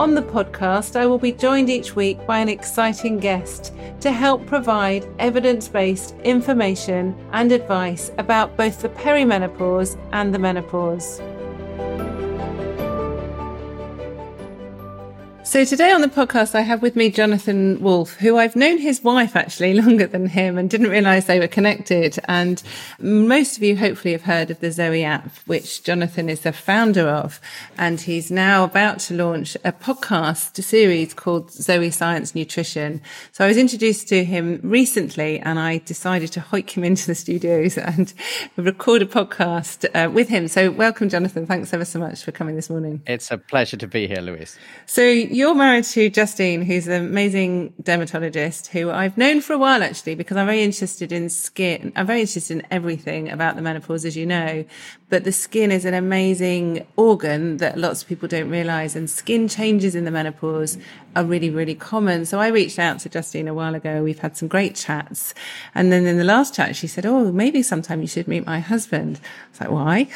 On the podcast, I will be joined each week by an exciting guest to help provide evidence based information and advice about both the perimenopause and the menopause. So today on the podcast, I have with me Jonathan Wolf, who I've known his wife actually longer than him and didn't realize they were connected. And most of you hopefully have heard of the Zoe app, which Jonathan is the founder of. And he's now about to launch a podcast series called Zoe Science Nutrition. So I was introduced to him recently and I decided to hoik him into the studios and record a podcast uh, with him. So welcome, Jonathan. Thanks ever so much for coming this morning. It's a pleasure to be here, Louise. So you're married to Justine, who's an amazing dermatologist who I've known for a while actually, because I'm very interested in skin. I'm very interested in everything about the menopause, as you know. But the skin is an amazing organ that lots of people don't realize. And skin changes in the menopause are really, really common. So I reached out to Justine a while ago. We've had some great chats. And then in the last chat, she said, Oh, maybe sometime you should meet my husband. I was like, why?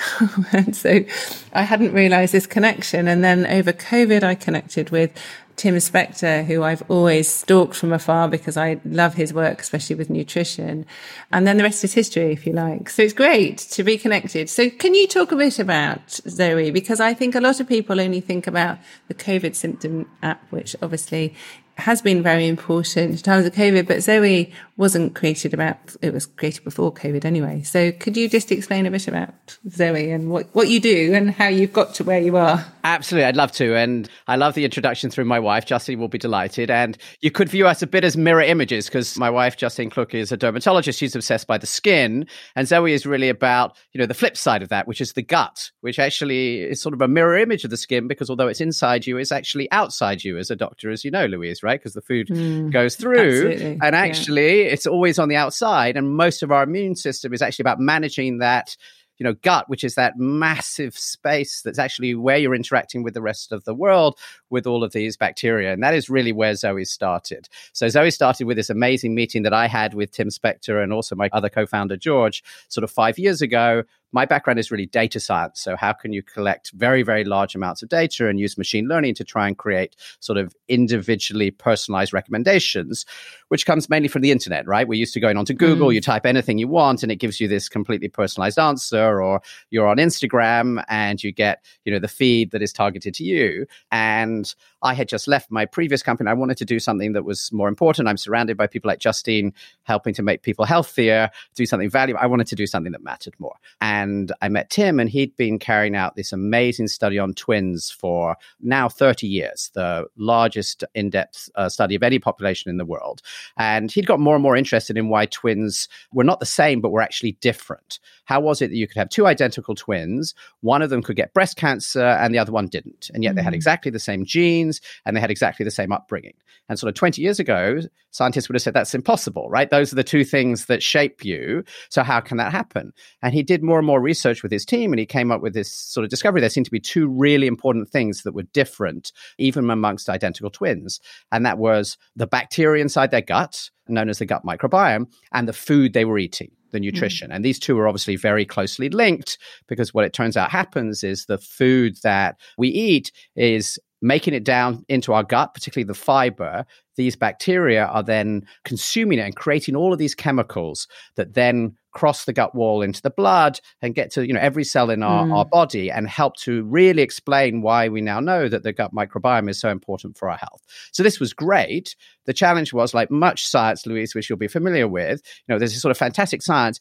and so I hadn't realized this connection. And then over COVID, I connected with Tim Spector, who I've always stalked from afar because I love his work, especially with nutrition. And then the rest is history, if you like. So it's great to be connected. So can you talk a bit about Zoe? Because I think a lot of people only think about the COVID symptom app, which obviously has been very important in times of COVID, but Zoe wasn't created about, it was created before COVID anyway. So could you just explain a bit about Zoe and what, what you do and how you've got to where you are? Absolutely. I'd love to. And I love the introduction through my wife. Justine will be delighted. And you could view us a bit as mirror images because my wife, Justine Kluk, is a dermatologist. She's obsessed by the skin. And Zoe is really about, you know, the flip side of that, which is the gut, which actually is sort of a mirror image of the skin because although it's inside you, it's actually outside you as a doctor, as you know, Louise, right? Because the food mm, goes through. Absolutely. And actually, yeah. it's always on the outside. And most of our immune system is actually about managing that you know gut which is that massive space that's actually where you're interacting with the rest of the world with all of these bacteria and that is really where zoe started so zoe started with this amazing meeting that i had with tim spector and also my other co-founder george sort of five years ago my background is really data science. So, how can you collect very, very large amounts of data and use machine learning to try and create sort of individually personalized recommendations, which comes mainly from the internet, right? We're used to going onto Google, mm. you type anything you want, and it gives you this completely personalized answer, or you're on Instagram and you get, you know, the feed that is targeted to you. And I had just left my previous company. I wanted to do something that was more important. I'm surrounded by people like Justine helping to make people healthier, do something valuable. I wanted to do something that mattered more. And and I met Tim, and he'd been carrying out this amazing study on twins for now 30 years, the largest in depth uh, study of any population in the world. And he'd got more and more interested in why twins were not the same, but were actually different. How was it that you could have two identical twins? One of them could get breast cancer and the other one didn't. And yet mm-hmm. they had mm. exactly the same genes and they had exactly the same upbringing. And sort of 20 years ago, scientists would have said that's impossible, right? Those are the two things that shape you. So how can that happen? And he did more and more research with his team and he came up with this sort of discovery. There seemed to be two really important things that were different, even amongst identical twins. And that was the bacteria inside their gut, known as the gut microbiome, and the food they were eating the hmm. nutrition. Mm. And these two are obviously very closely linked because what it turns out happens is the food that we eat is making it down into our gut, particularly the fiber, these bacteria are then consuming it and creating all of these chemicals that then cross the gut wall into the blood and get to you know every cell in our, mm. our body and help to really explain why we now know that the gut microbiome is so important for our health. So this was great. The challenge was like much science louise which you'll be familiar with you know there's this sort of fantastic science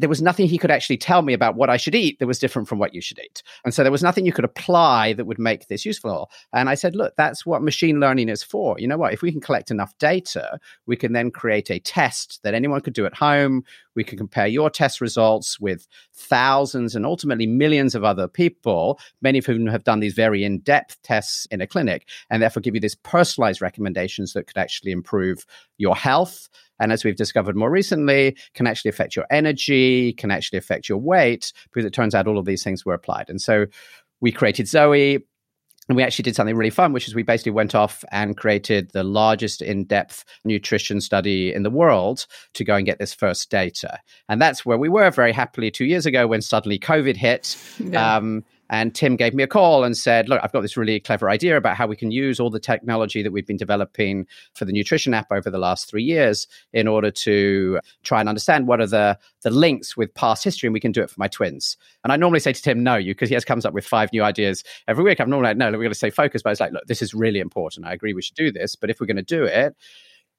there was nothing he could actually tell me about what I should eat that was different from what you should eat. And so there was nothing you could apply that would make this useful. And I said, look, that's what machine learning is for. You know what? If we can collect enough data, we can then create a test that anyone could do at home. We can compare your test results with thousands and ultimately millions of other people, many of whom have done these very in depth tests in a clinic, and therefore give you these personalized recommendations that could actually improve your health And as we've discovered more recently, can actually affect your energy, can actually affect your weight, because it turns out all of these things were applied. And so we created Zoe. And we actually did something really fun, which is we basically went off and created the largest in depth nutrition study in the world to go and get this first data. And that's where we were very happily two years ago when suddenly COVID hit. Yeah. Um, and Tim gave me a call and said, Look, I've got this really clever idea about how we can use all the technology that we've been developing for the nutrition app over the last three years in order to try and understand what are the, the links with past history. And we can do it for my twins. And I normally say to Tim, No, you, because he has comes up with five new ideas every week. I'm normally like, No, we're going to stay focused. But it's like, Look, this is really important. I agree we should do this. But if we're going to do it,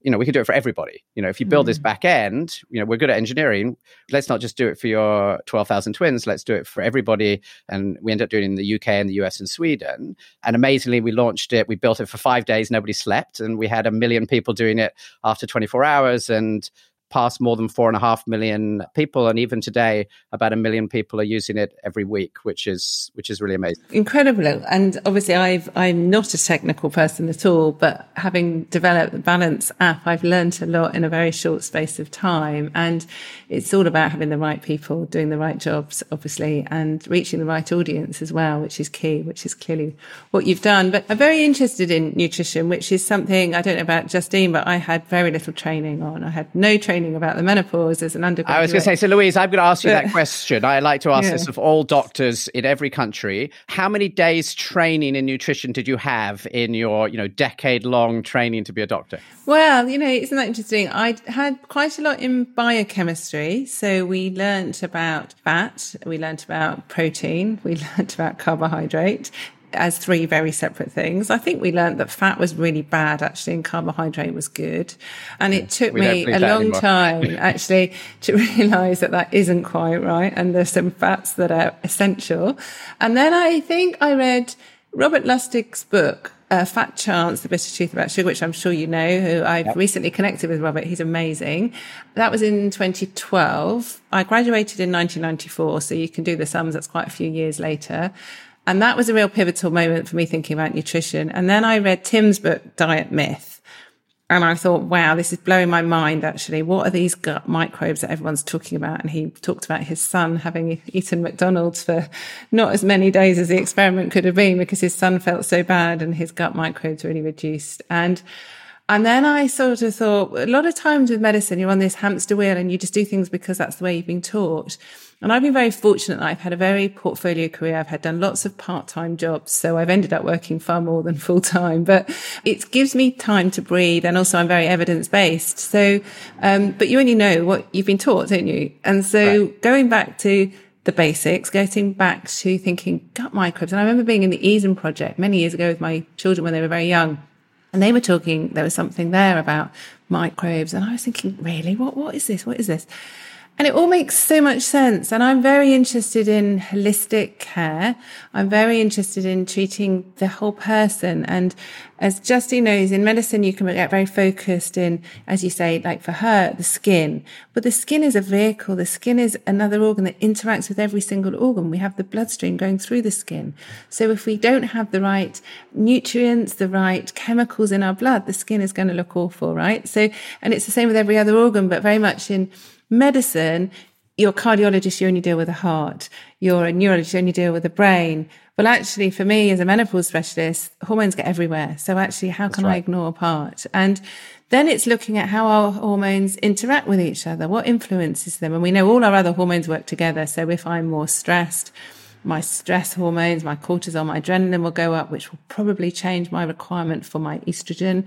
you know, we can do it for everybody. You know, if you build mm. this back end, you know, we're good at engineering. Let's not just do it for your 12,000 twins. Let's do it for everybody. And we end up doing it in the UK and the US and Sweden. And amazingly, we launched it. We built it for five days. Nobody slept. And we had a million people doing it after 24 hours. And past more than four and a half million people, and even today, about a million people are using it every week, which is which is really amazing. Incredible, and obviously, I've I'm not a technical person at all, but having developed the Balance app, I've learned a lot in a very short space of time, and it's all about having the right people doing the right jobs, obviously, and reaching the right audience as well, which is key, which is clearly what you've done. But I'm very interested in nutrition, which is something I don't know about Justine, but I had very little training on. I had no training training about the menopause as an undergraduate. I was going to say, so Louise, I'm going to ask you that question. I like to ask yeah. this of all doctors in every country. How many days training in nutrition did you have in your, you know, decade long training to be a doctor? Well, you know, isn't that interesting? I had quite a lot in biochemistry. So we learnt about fat, we learnt about protein, we learnt about carbohydrate, as three very separate things. I think we learned that fat was really bad actually and carbohydrate was good. And it took me a long anymore. time actually to realize that that isn't quite right. And there's some fats that are essential. And then I think I read Robert Lustig's book, uh, Fat Chance, The Bitter Truth About Sugar, which I'm sure you know, who I've yep. recently connected with Robert. He's amazing. That was in 2012. I graduated in 1994, so you can do the sums. That's quite a few years later. And that was a real pivotal moment for me thinking about nutrition. And then I read Tim's book, Diet Myth. And I thought, wow, this is blowing my mind, actually. What are these gut microbes that everyone's talking about? And he talked about his son having eaten McDonald's for not as many days as the experiment could have been because his son felt so bad and his gut microbes really reduced. And and then I sort of thought, a lot of times with medicine, you're on this hamster wheel and you just do things because that's the way you've been taught. And I've been very fortunate that I've had a very portfolio career. I've had done lots of part-time jobs. So I've ended up working far more than full time, but it gives me time to breathe. And also I'm very evidence based. So, um, but you only know what you've been taught, don't you? And so right. going back to the basics, getting back to thinking gut microbes. And I remember being in the Eden project many years ago with my children when they were very young. And they were talking, there was something there about microbes. And I was thinking, really? What, what is this? What is this? And it all makes so much sense. And I'm very interested in holistic care. I'm very interested in treating the whole person. And as Justine knows, in medicine, you can get very focused in, as you say, like for her, the skin. But the skin is a vehicle. The skin is another organ that interacts with every single organ. We have the bloodstream going through the skin. So if we don't have the right nutrients, the right chemicals in our blood, the skin is going to look awful, right? So, and it's the same with every other organ, but very much in medicine, you're a cardiologist, you only deal with the heart. You're a neurologist, you only deal with the brain. Well, actually, for me as a menopause specialist, hormones get everywhere. So actually, how can right. I ignore a part? And then it's looking at how our hormones interact with each other. What influences them? And we know all our other hormones work together. So if I'm more stressed, my stress hormones, my cortisol, my adrenaline will go up, which will probably change my requirement for my estrogen.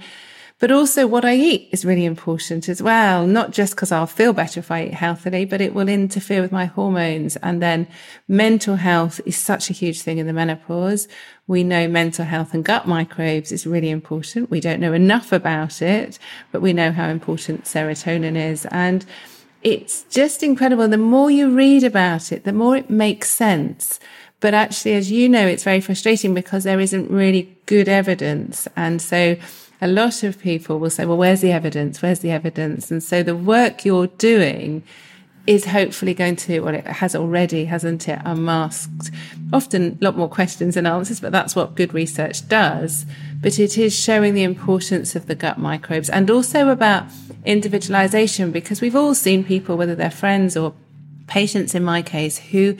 But also what I eat is really important as well, not just because I'll feel better if I eat healthily, but it will interfere with my hormones. And then mental health is such a huge thing in the menopause. We know mental health and gut microbes is really important. We don't know enough about it, but we know how important serotonin is. And it's just incredible. The more you read about it, the more it makes sense. But actually, as you know, it's very frustrating because there isn't really good evidence. And so a lot of people will say, well, where's the evidence? Where's the evidence? And so the work you're doing is hopefully going to, well, it has already, hasn't it, unmasked often a lot more questions than answers, but that's what good research does. but it is showing the importance of the gut microbes and also about individualization because we've all seen people, whether they're friends or patients in my case, who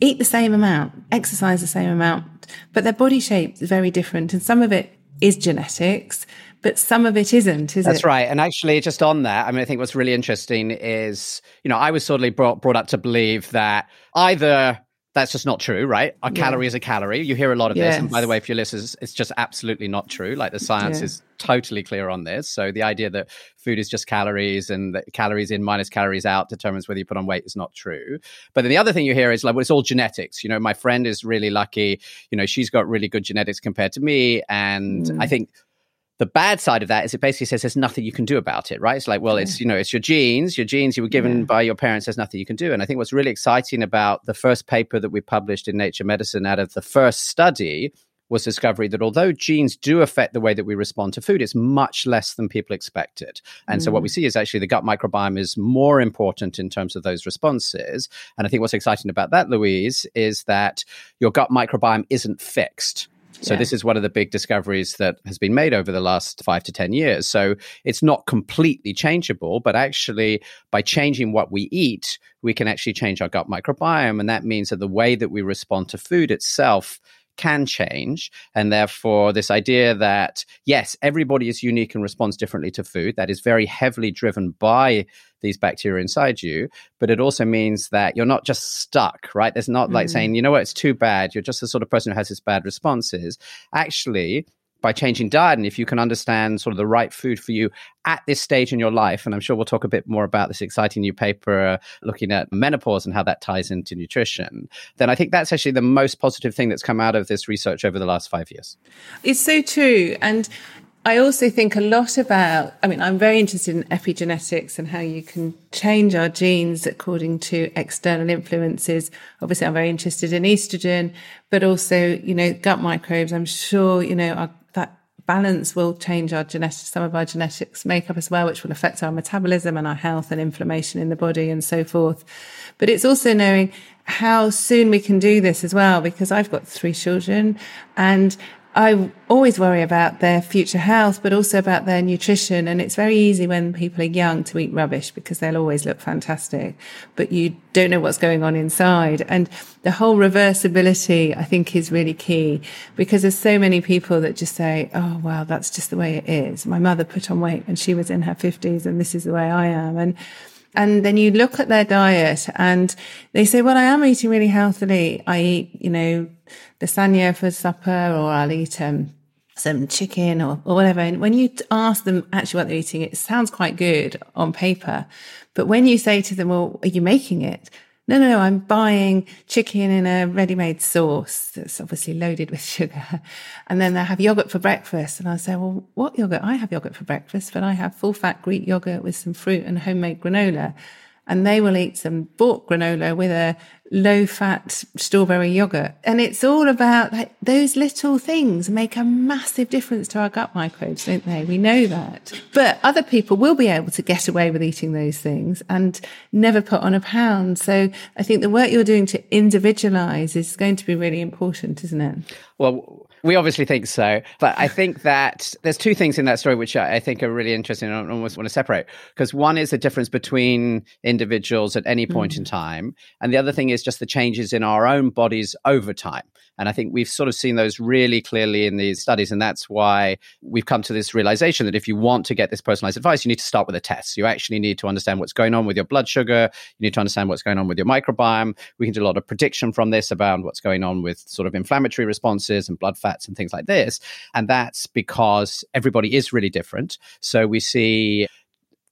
eat the same amount, exercise the same amount, but their body shape is very different. And some of it is genetics, but some of it isn't, is That's it? That's right. And actually, just on that, I mean, I think what's really interesting is, you know, I was sort of brought, brought up to believe that either that's just not true, right? A yeah. calorie is a calorie. You hear a lot of yes. this. And by the way, if your listeners, it's just absolutely not true. Like the science yeah. is totally clear on this. So the idea that food is just calories and that calories in minus calories out determines whether you put on weight is not true. But then the other thing you hear is like, well, it's all genetics. You know, my friend is really lucky. You know, she's got really good genetics compared to me. And mm. I think the bad side of that is it basically says there's nothing you can do about it, right? It's like, well, it's you know, it's your genes, your genes you were given yeah. by your parents. There's nothing you can do. And I think what's really exciting about the first paper that we published in Nature Medicine out of the first study was the discovery that although genes do affect the way that we respond to food, it's much less than people expected. And mm. so what we mm. see is actually the gut microbiome is more important in terms of those responses. And I think what's exciting about that, Louise, is that your gut microbiome isn't fixed. So yeah. this is one of the big discoveries that has been made over the last five to 10 years. So it's not completely changeable, but actually by changing what we eat, we can actually change our gut microbiome. And that means that the way that we respond to food itself can change. And therefore, this idea that, yes, everybody is unique and responds differently to food, that is very heavily driven by these bacteria inside you. But it also means that you're not just stuck, right? There's not like mm. saying, you know what, it's too bad. You're just the sort of person who has this bad responses. Actually, by changing diet and if you can understand sort of the right food for you at this stage in your life and i'm sure we'll talk a bit more about this exciting new paper uh, looking at menopause and how that ties into nutrition then i think that's actually the most positive thing that's come out of this research over the last five years it's so true and I also think a lot about, I mean, I'm very interested in epigenetics and how you can change our genes according to external influences. Obviously, I'm very interested in estrogen, but also, you know, gut microbes. I'm sure, you know, our balance will change our genetics, some of our genetics makeup as well, which will affect our metabolism and our health and inflammation in the body and so forth. But it's also knowing how soon we can do this as well, because I've got three children and I always worry about their future health, but also about their nutrition. And it's very easy when people are young to eat rubbish because they'll always look fantastic, but you don't know what's going on inside. And the whole reversibility, I think, is really key because there's so many people that just say, Oh, well, that's just the way it is. My mother put on weight when she was in her fifties and this is the way I am. And and then you look at their diet and they say, well, I am eating really healthily. I eat, you know, lasagna for supper or I'll eat, um, some chicken or, or whatever. And when you ask them actually what they're eating, it sounds quite good on paper. But when you say to them, well, are you making it? No, no, no, I'm buying chicken in a ready-made sauce that's obviously loaded with sugar. And then they have yogurt for breakfast. And I say, well, what yogurt? I have yogurt for breakfast, but I have full fat Greek yogurt with some fruit and homemade granola and they will eat some bought granola with a low fat strawberry yogurt. And it's all about like those little things make a massive difference to our gut microbes, don't they? We know that. But other people will be able to get away with eating those things and never put on a pound. So I think the work you're doing to individualize is going to be really important, isn't it? Well, we obviously think so. But I think that there's two things in that story which I think are really interesting and I almost want to separate. Because one is the difference between individuals at any point mm. in time. And the other thing is just the changes in our own bodies over time. And I think we've sort of seen those really clearly in these studies. And that's why we've come to this realization that if you want to get this personalized advice, you need to start with a test. You actually need to understand what's going on with your blood sugar. You need to understand what's going on with your microbiome. We can do a lot of prediction from this about what's going on with sort of inflammatory responses and blood fats and things like this. And that's because everybody is really different. So we see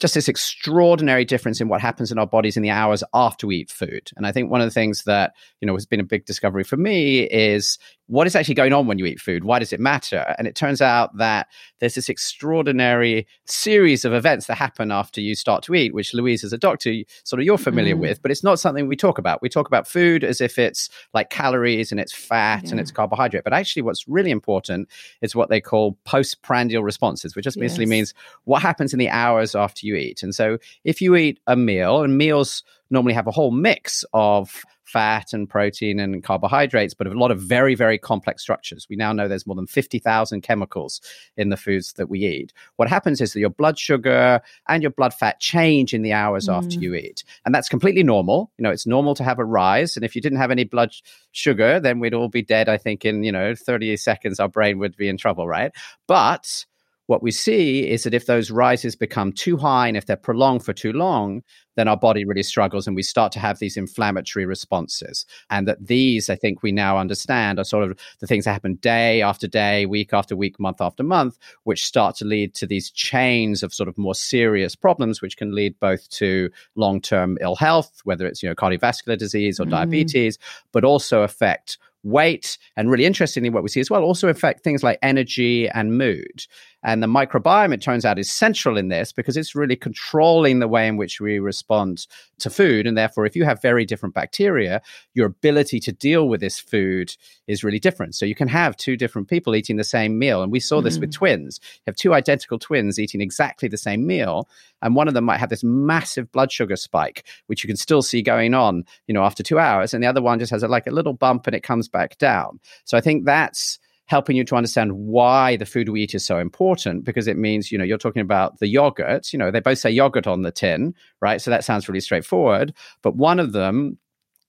just this extraordinary difference in what happens in our bodies in the hours after we eat food. And I think one of the things that, you know, has been a big discovery for me is what is actually going on when you eat food? Why does it matter? And it turns out that there's this extraordinary series of events that happen after you start to eat, which Louise, as a doctor, sort of you're familiar mm. with, but it's not something we talk about. We talk about food as if it's like calories and it's fat yeah. and it's carbohydrate. But actually, what's really important is what they call postprandial responses, which just basically yes. means what happens in the hours after after you eat. And so if you eat a meal, and meals normally have a whole mix of fat and protein and carbohydrates, but a lot of very, very complex structures. We now know there's more than 50,000 chemicals in the foods that we eat. What happens is that your blood sugar and your blood fat change in the hours mm. after you eat. And that's completely normal. You know, it's normal to have a rise. And if you didn't have any blood sugar, then we'd all be dead, I think, in, you know, 30 seconds, our brain would be in trouble, right? But what we see is that if those rises become too high and if they're prolonged for too long, then our body really struggles and we start to have these inflammatory responses. And that these, I think we now understand, are sort of the things that happen day after day, week after week, month after month, which start to lead to these chains of sort of more serious problems, which can lead both to long term ill health, whether it's, you know, cardiovascular disease or mm. diabetes, but also affect weight, and really interestingly, what we see as well also affect things like energy and mood. And the microbiome, it turns out, is central in this because it's really controlling the way in which we respond to food. And therefore, if you have very different bacteria, your ability to deal with this food is really different. So you can have two different people eating the same meal. And we saw this mm. with twins. You have two identical twins eating exactly the same meal. And one of them might have this massive blood sugar spike, which you can still see going on, you know, after two hours. And the other one just has a, like a little bump and it comes back down. So I think that's helping you to understand why the food we eat is so important because it means, you know, you're talking about the yogurt, you know, they both say yogurt on the tin, right? So that sounds really straightforward. But one of them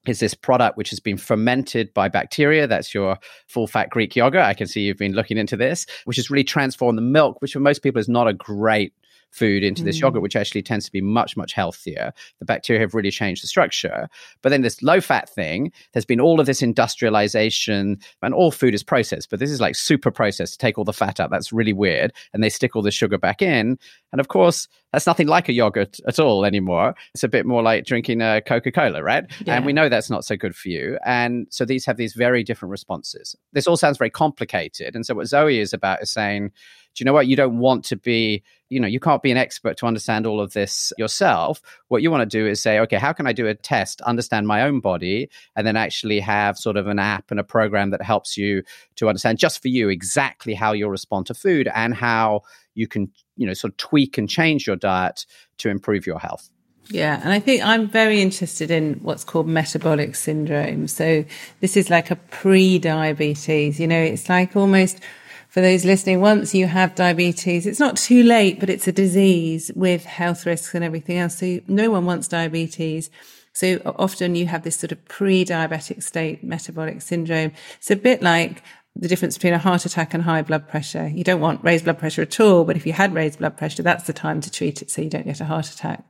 is this product which has been fermented by bacteria. That's your full fat Greek yogurt. I can see you've been looking into this, which has really transformed the milk, which for most people is not a great food into this mm. yogurt, which actually tends to be much, much healthier. The bacteria have really changed the structure. But then this low fat thing, there's been all of this industrialization and all food is processed, but this is like super processed to take all the fat out. That's really weird. And they stick all the sugar back in. And of course, that's nothing like a yogurt at all anymore. It's a bit more like drinking a Coca Cola, right? Yeah. And we know that's not so good for you. And so these have these very different responses. This all sounds very complicated. And so what Zoe is about is saying, do you know what? You don't want to be, you know, you can't be an expert to understand all of this yourself. What you want to do is say, okay, how can I do a test, understand my own body, and then actually have sort of an app and a program that helps you to understand just for you exactly how you'll respond to food and how you can, you know, sort of tweak and change your diet to improve your health. Yeah, and I think I'm very interested in what's called metabolic syndrome. So this is like a pre-diabetes, you know, it's like almost for those listening, once you have diabetes, it's not too late, but it's a disease with health risks and everything else. So no one wants diabetes. So often you have this sort of pre-diabetic state, metabolic syndrome. It's a bit like the difference between a heart attack and high blood pressure. You don't want raised blood pressure at all, but if you had raised blood pressure, that's the time to treat it so you don't get a heart attack.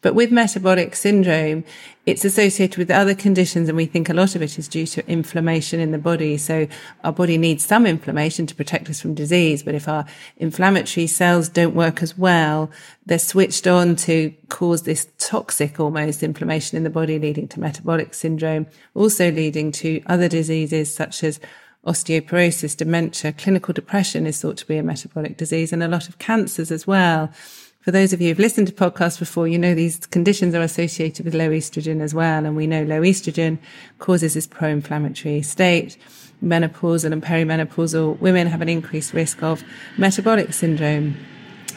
But with metabolic syndrome, it's associated with other conditions, and we think a lot of it is due to inflammation in the body. So our body needs some inflammation to protect us from disease, but if our inflammatory cells don't work as well, they're switched on to cause this toxic almost inflammation in the body, leading to metabolic syndrome, also leading to other diseases such as osteoporosis, dementia, clinical depression is thought to be a metabolic disease and a lot of cancers as well. For those of you who've listened to podcasts before, you know these conditions are associated with low estrogen as well. And we know low estrogen causes this pro-inflammatory state. Menopausal and perimenopausal women have an increased risk of metabolic syndrome.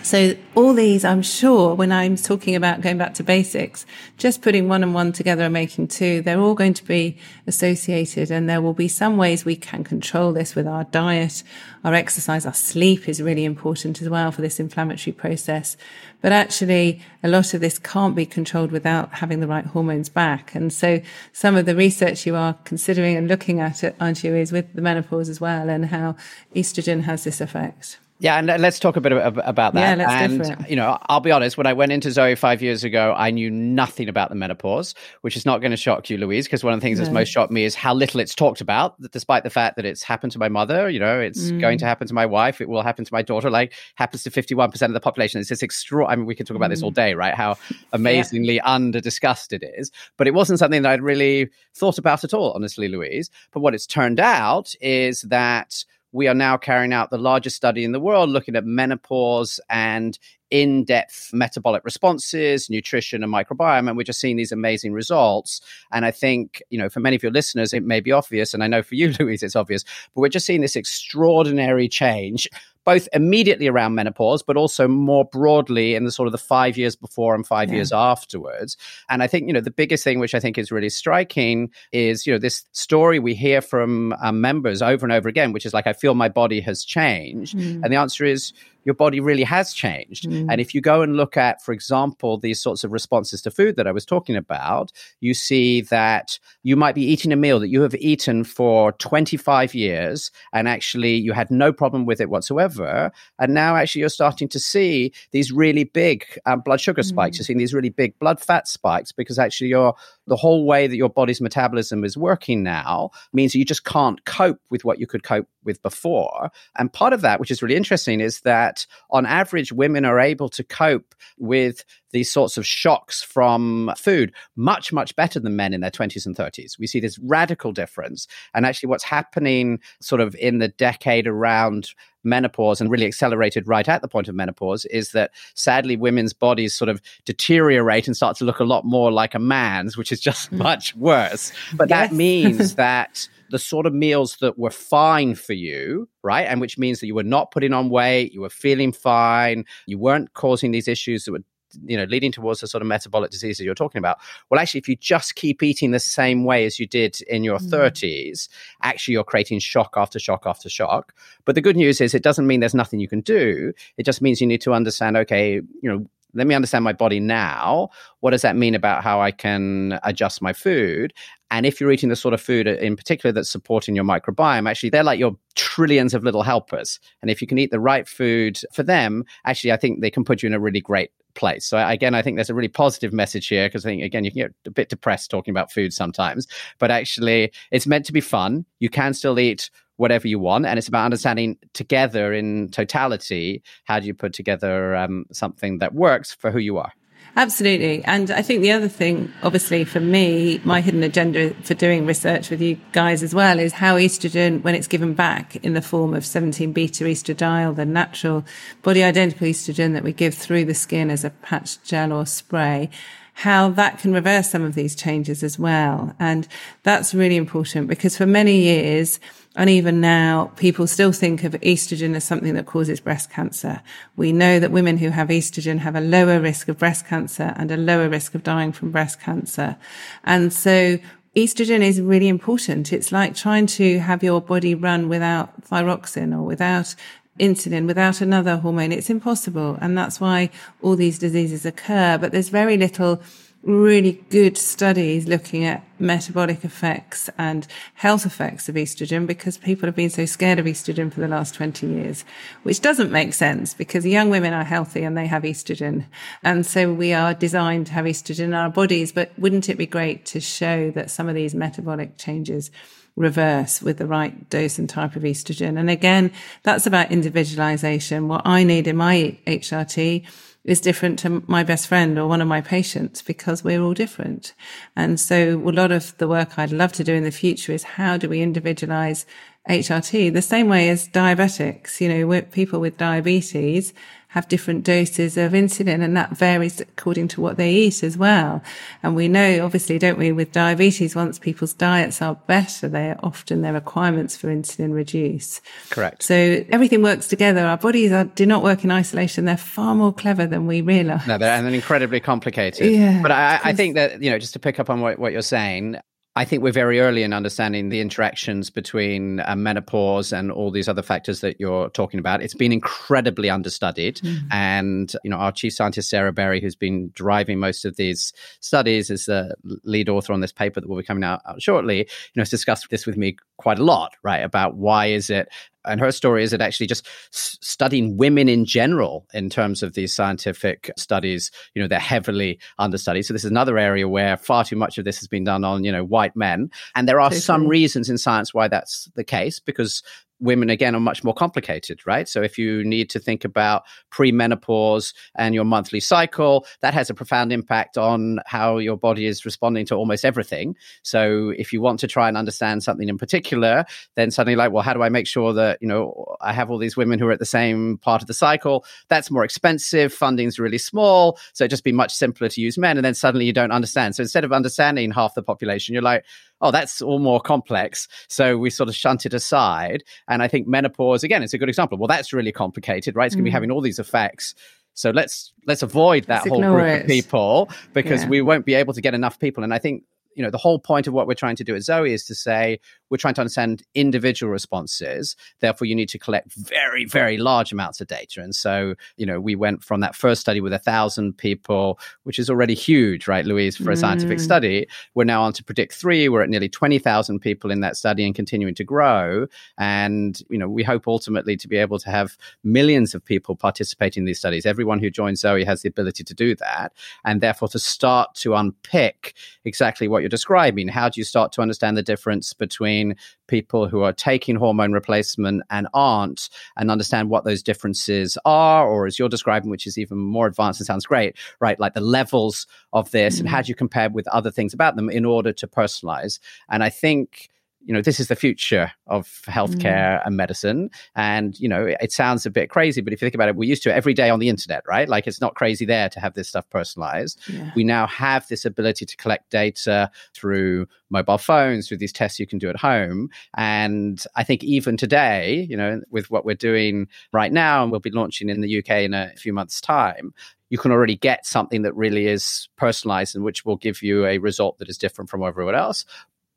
So all these, I'm sure, when I'm talking about going back to basics, just putting one and one together and making two, they're all going to be associated and there will be some ways we can control this with our diet, our exercise, our sleep is really important as well for this inflammatory process. But actually, a lot of this can't be controlled without having the right hormones back. And so some of the research you are considering and looking at, it, aren't you, is with the menopause as well and how estrogen has this effect. Yeah, and let's talk a bit about that. Yeah, let's and, go for it. You know, I'll be honest. When I went into Zoe five years ago, I knew nothing about the menopause, which is not going to shock you, Louise, because one of the things no. that's most shocked me is how little it's talked about. Despite the fact that it's happened to my mother, you know, it's mm. going to happen to my wife, it will happen to my daughter. Like happens to fifty-one percent of the population. It's this extra. I mean, we can talk about mm. this all mm. day, right? How amazingly yeah. under discussed it is. But it wasn't something that I'd really thought about at all, honestly, Louise. But what it's turned out is that we are now carrying out the largest study in the world looking at menopause and in depth metabolic responses, nutrition, and microbiome. And we're just seeing these amazing results. And I think, you know, for many of your listeners, it may be obvious. And I know for you, Louise, it's obvious, but we're just seeing this extraordinary change both immediately around menopause, but also more broadly in the sort of the five years before and five yeah. years afterwards. And I think, you know, the biggest thing which I think is really striking is, you know, this story we hear from um, members over and over again, which is like, I feel my body has changed. Mm. And the answer is, your body really has changed. Mm. And if you go and look at, for example, these sorts of responses to food that I was talking about, you see that you might be eating a meal that you have eaten for 25 years and actually you had no problem with it whatsoever. And now actually you're starting to see these really big um, blood sugar spikes. Mm. You're seeing these really big blood fat spikes because actually your the whole way that your body's metabolism is working now means that you just can't cope with what you could cope with before. And part of that, which is really interesting, is that on average, women are able to cope with these sorts of shocks from food much, much better than men in their 20s and 30s. We see this radical difference. And actually, what's happening sort of in the decade around menopause and really accelerated right at the point of menopause is that sadly women's bodies sort of deteriorate and start to look a lot more like a man's, which is just much worse. But yes. that means that the sort of meals that were fine for you, right? And which means that you were not putting on weight, you were feeling fine, you weren't causing these issues that were you know leading towards the sort of metabolic diseases you're talking about well actually if you just keep eating the same way as you did in your mm. 30s actually you're creating shock after shock after shock but the good news is it doesn't mean there's nothing you can do it just means you need to understand okay you know let me understand my body now. What does that mean about how I can adjust my food? And if you're eating the sort of food in particular that's supporting your microbiome, actually, they're like your trillions of little helpers. And if you can eat the right food for them, actually, I think they can put you in a really great place. So again, I think there's a really positive message here because I think again you can get a bit depressed talking about food sometimes, but actually it's meant to be fun. You can still eat whatever you want. And it's about understanding together in totality how do you put together um, something that works for who you are. Absolutely. And I think the other thing, obviously, for me, my hidden agenda for doing research with you guys as well is how estrogen, when it's given back in the form of 17 beta estradiol, the natural body identical estrogen that we give through the skin as a patch, gel, or spray, how that can reverse some of these changes as well. And that's really important because for many years, and even now, people still think of estrogen as something that causes breast cancer. We know that women who have estrogen have a lower risk of breast cancer and a lower risk of dying from breast cancer. And so estrogen is really important. It's like trying to have your body run without thyroxine or without insulin without another hormone. It's impossible. And that's why all these diseases occur. But there's very little really good studies looking at metabolic effects and health effects of estrogen because people have been so scared of estrogen for the last 20 years, which doesn't make sense because young women are healthy and they have estrogen. And so we are designed to have estrogen in our bodies. But wouldn't it be great to show that some of these metabolic changes reverse with the right dose and type of estrogen. And again, that's about individualization. What I need in my HRT is different to my best friend or one of my patients because we're all different. And so a lot of the work I'd love to do in the future is how do we individualize HRT the same way as diabetics? You know, people with diabetes have different doses of insulin and that varies according to what they eat as well. And we know, obviously, don't we, with diabetes, once people's diets are better, they are often their requirements for insulin reduce. Correct. So everything works together. Our bodies are, do not work in isolation. They're far more clever than we realize. No, they're and they're incredibly complicated. Yeah, but I, I think that, you know, just to pick up on what, what you're saying, I think we're very early in understanding the interactions between uh, menopause and all these other factors that you're talking about. It's been incredibly understudied, mm-hmm. and you know our chief scientist Sarah Berry, who's been driving most of these studies, is the lead author on this paper that will be coming out, out shortly. You know, has discussed this with me quite a lot, right? About why is it and her story is that actually just studying women in general in terms of these scientific studies you know they're heavily understudied so this is another area where far too much of this has been done on you know white men and there are totally. some reasons in science why that's the case because women again are much more complicated, right? So if you need to think about premenopause and your monthly cycle, that has a profound impact on how your body is responding to almost everything. So if you want to try and understand something in particular, then suddenly like, well, how do I make sure that, you know, I have all these women who are at the same part of the cycle? That's more expensive. Funding's really small. So it'd just be much simpler to use men. And then suddenly you don't understand. So instead of understanding half the population, you're like, oh, that's all more complex. So we sort of shunt it aside. And I think menopause, again, is a good example. Well, that's really complicated, right? It's going to be mm. having all these effects. So let's let's avoid that let's whole group it. of people because yeah. we won't be able to get enough people. And I think you know the whole point of what we're trying to do at Zoe is to say we're trying to understand individual responses. Therefore, you need to collect very, very large amounts of data. And so, you know, we went from that first study with a thousand people, which is already huge, right, Louise, for a mm. scientific study. We're now on to predict three. We're at nearly 20,000 people in that study and continuing to grow. And, you know, we hope ultimately to be able to have millions of people participating in these studies. Everyone who joins Zoe has the ability to do that. And therefore, to start to unpick exactly what you're describing, how do you start to understand the difference between people who are taking hormone replacement and aren't and understand what those differences are or as you're describing which is even more advanced and sounds great right like the levels of this mm-hmm. and how do you compare with other things about them in order to personalize and i think you know this is the future of healthcare mm. and medicine. And you know it sounds a bit crazy but if you think about it we're used to it every day on the internet right? Like it's not crazy there to have this stuff personalized. Yeah. we now have this ability to collect data through mobile phones through these tests you can do at home. And i think even today you know with what we're doing right now and we'll be launching in the uk in a few months time you can already get something that really is personalized and which will give you a result that is different from everyone else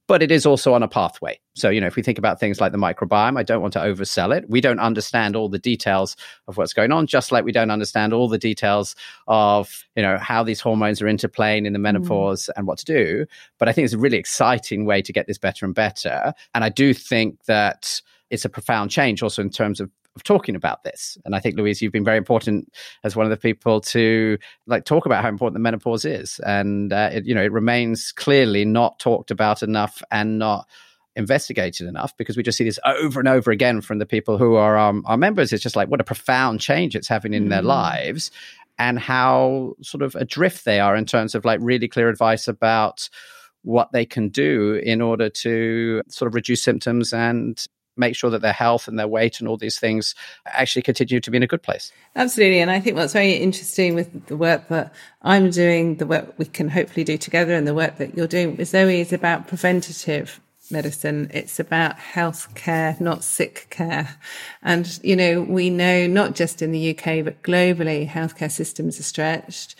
but it is also on a pathway. So, you know, if we think about things like the microbiome, I don't want to oversell it. We don't understand all the details of what's going on, just like we don't understand all the details of, you know, how these hormones are interplaying in the mm. menopause mm. and what to do. But I think it's a really exciting way to get this better and better. And I do think that it's a profound change also in terms of of talking about this. And I think, Louise, you've been very important as one of the people to like talk about how important the menopause is. And, uh, it, you know, it remains clearly not talked about enough and not investigated enough because we just see this over and over again from the people who are um, our members. It's just like what a profound change it's having in mm. their lives and how sort of adrift they are in terms of like really clear advice about what they can do in order to sort of reduce symptoms and make sure that their health and their weight and all these things actually continue to be in a good place. Absolutely. And I think what's very interesting with the work that I'm doing, the work we can hopefully do together, and the work that you're doing with Zoe is about preventative medicine. It's about health care, not sick care. And, you know, we know not just in the UK, but globally, healthcare systems are stretched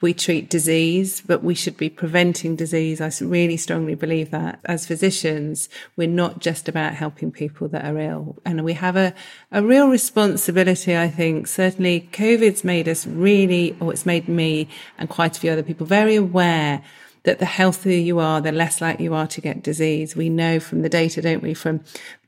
we treat disease, but we should be preventing disease. I really strongly believe that as physicians, we're not just about helping people that are ill. And we have a, a real responsibility, I think. Certainly COVID's made us really, or it's made me and quite a few other people very aware that the healthier you are, the less likely you are to get disease. We know from the data, don't we, from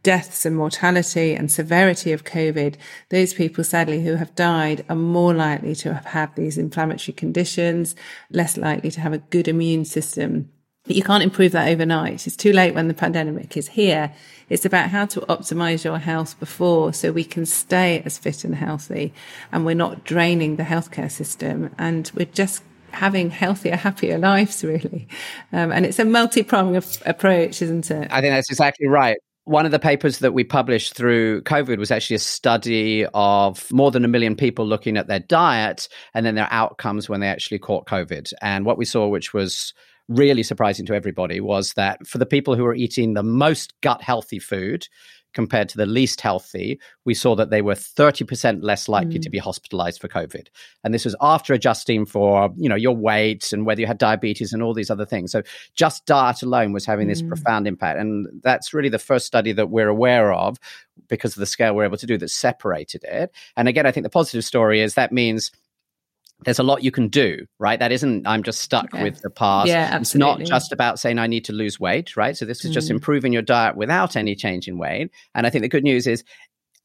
deaths and mortality and severity of COVID, those people sadly who have died are more likely to have had these inflammatory conditions, less likely to have a good immune system. But you can't improve that overnight. It's too late when the pandemic is here. It's about how to optimize your health before so we can stay as fit and healthy and we're not draining the healthcare system and we're just having healthier, happier lives, really. Um, and it's a multi pronged approach, isn't it? I think that's exactly right. One of the papers that we published through COVID was actually a study of more than a million people looking at their diet and then their outcomes when they actually caught COVID. And what we saw, which was really surprising to everybody, was that for the people who were eating the most gut healthy food, compared to the least healthy, we saw that they were 30% less likely mm. to be hospitalized for COVID. And this was after adjusting for, you know, your weight and whether you had diabetes and all these other things. So just diet alone was having this mm. profound impact. And that's really the first study that we're aware of because of the scale we're able to do that separated it. And again, I think the positive story is that means there's a lot you can do, right? That isn't, I'm just stuck with the past. Yeah, absolutely. It's not just about saying I need to lose weight, right? So this is just mm. improving your diet without any change in weight. And I think the good news is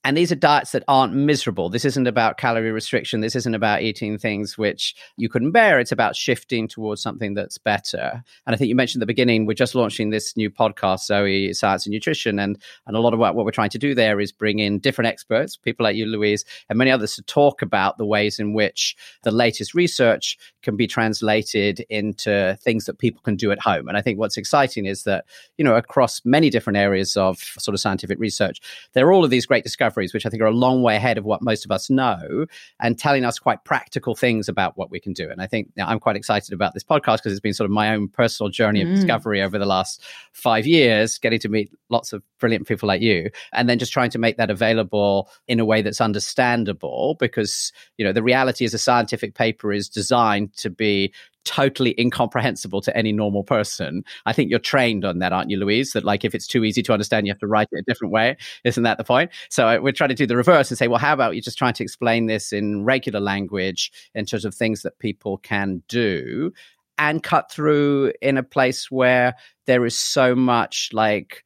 and these are diets that aren't miserable. This isn't about calorie restriction. This isn't about eating things which you couldn't bear. It's about shifting towards something that's better. And I think you mentioned at the beginning, we're just launching this new podcast, Zoe Science and Nutrition. And, and a lot of what, what we're trying to do there is bring in different experts, people like you, Louise, and many others to talk about the ways in which the latest research can be translated into things that people can do at home. And I think what's exciting is that, you know, across many different areas of sort of scientific research, there are all of these great discoveries discoveries, which I think are a long way ahead of what most of us know, and telling us quite practical things about what we can do. And I think you know, I'm quite excited about this podcast because it's been sort of my own personal journey of mm. discovery over the last five years, getting to meet lots of brilliant people like you, and then just trying to make that available in a way that's understandable. Because you know the reality is a scientific paper is designed to be totally incomprehensible to any normal person. I think you're trained on that, aren't you, Louise? That like if it's too easy to understand, you have to write it a different way. Isn't that the point? So uh, we're trying to do the reverse and say, well, how about you just trying to explain this in regular language in terms of things that people can do and cut through in a place where there is so much like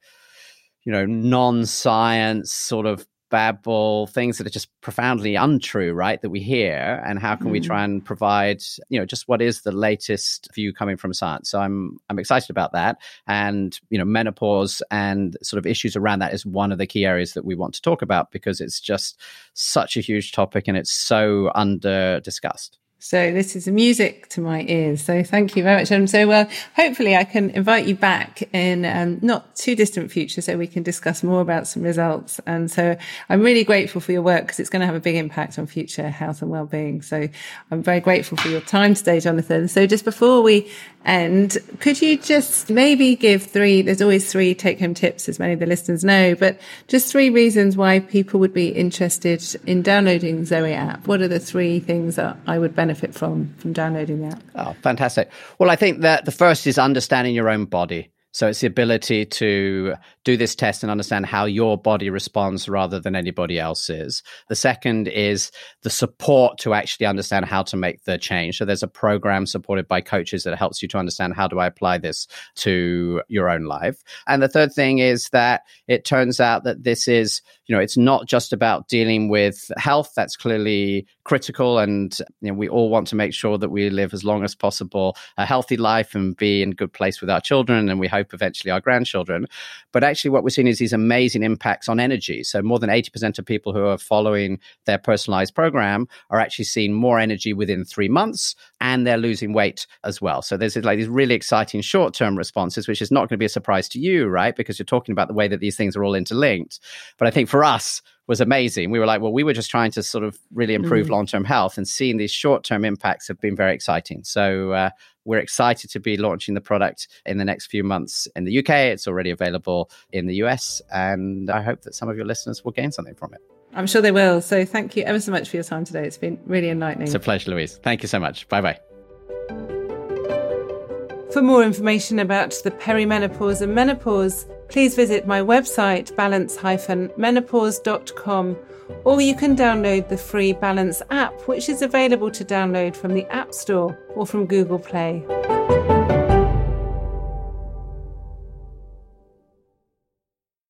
you know non-science sort of babble, things that are just profoundly untrue, right? That we hear, and how can mm. we try and provide, you know, just what is the latest view coming from science? So I'm I'm excited about that, and you know, menopause and sort of issues around that is one of the key areas that we want to talk about because it's just such a huge topic and it's so under discussed. So this is music to my ears. So thank you very much. And so, well, hopefully I can invite you back in um, not too distant future so we can discuss more about some results. And so I'm really grateful for your work because it's going to have a big impact on future health and well-being. So I'm very grateful for your time today, Jonathan. So just before we end, could you just maybe give three, there's always three take home tips, as many of the listeners know, but just three reasons why people would be interested in downloading ZOE app. What are the three things that I would benefit benefit from from downloading the app? Oh, fantastic. Well, I think that the first is understanding your own body. So it's the ability to do this test and understand how your body responds rather than anybody else's. The second is the support to actually understand how to make the change. So there's a program supported by coaches that helps you to understand how do I apply this to your own life. And the third thing is that it turns out that this is, you know, it's not just about dealing with health. That's clearly critical. And you know, we all want to make sure that we live as long as possible a healthy life and be in good place with our children. And we hope eventually our grandchildren. But actually, what we're seeing is these amazing impacts on energy. So, more than 80% of people who are following their personalized program are actually seeing more energy within three months and they're losing weight as well. So, there's like these really exciting short term responses, which is not going to be a surprise to you, right? Because you're talking about the way that these things are all interlinked. But I think for us, was amazing. We were like, well, we were just trying to sort of really improve mm. long term health, and seeing these short term impacts have been very exciting. So uh, we're excited to be launching the product in the next few months in the UK. It's already available in the US, and I hope that some of your listeners will gain something from it. I'm sure they will. So thank you ever so much for your time today. It's been really enlightening. It's a pleasure, Louise. Thank you so much. Bye bye. For more information about the perimenopause and menopause, please visit my website balance-menopause.com or you can download the free Balance app, which is available to download from the App Store or from Google Play.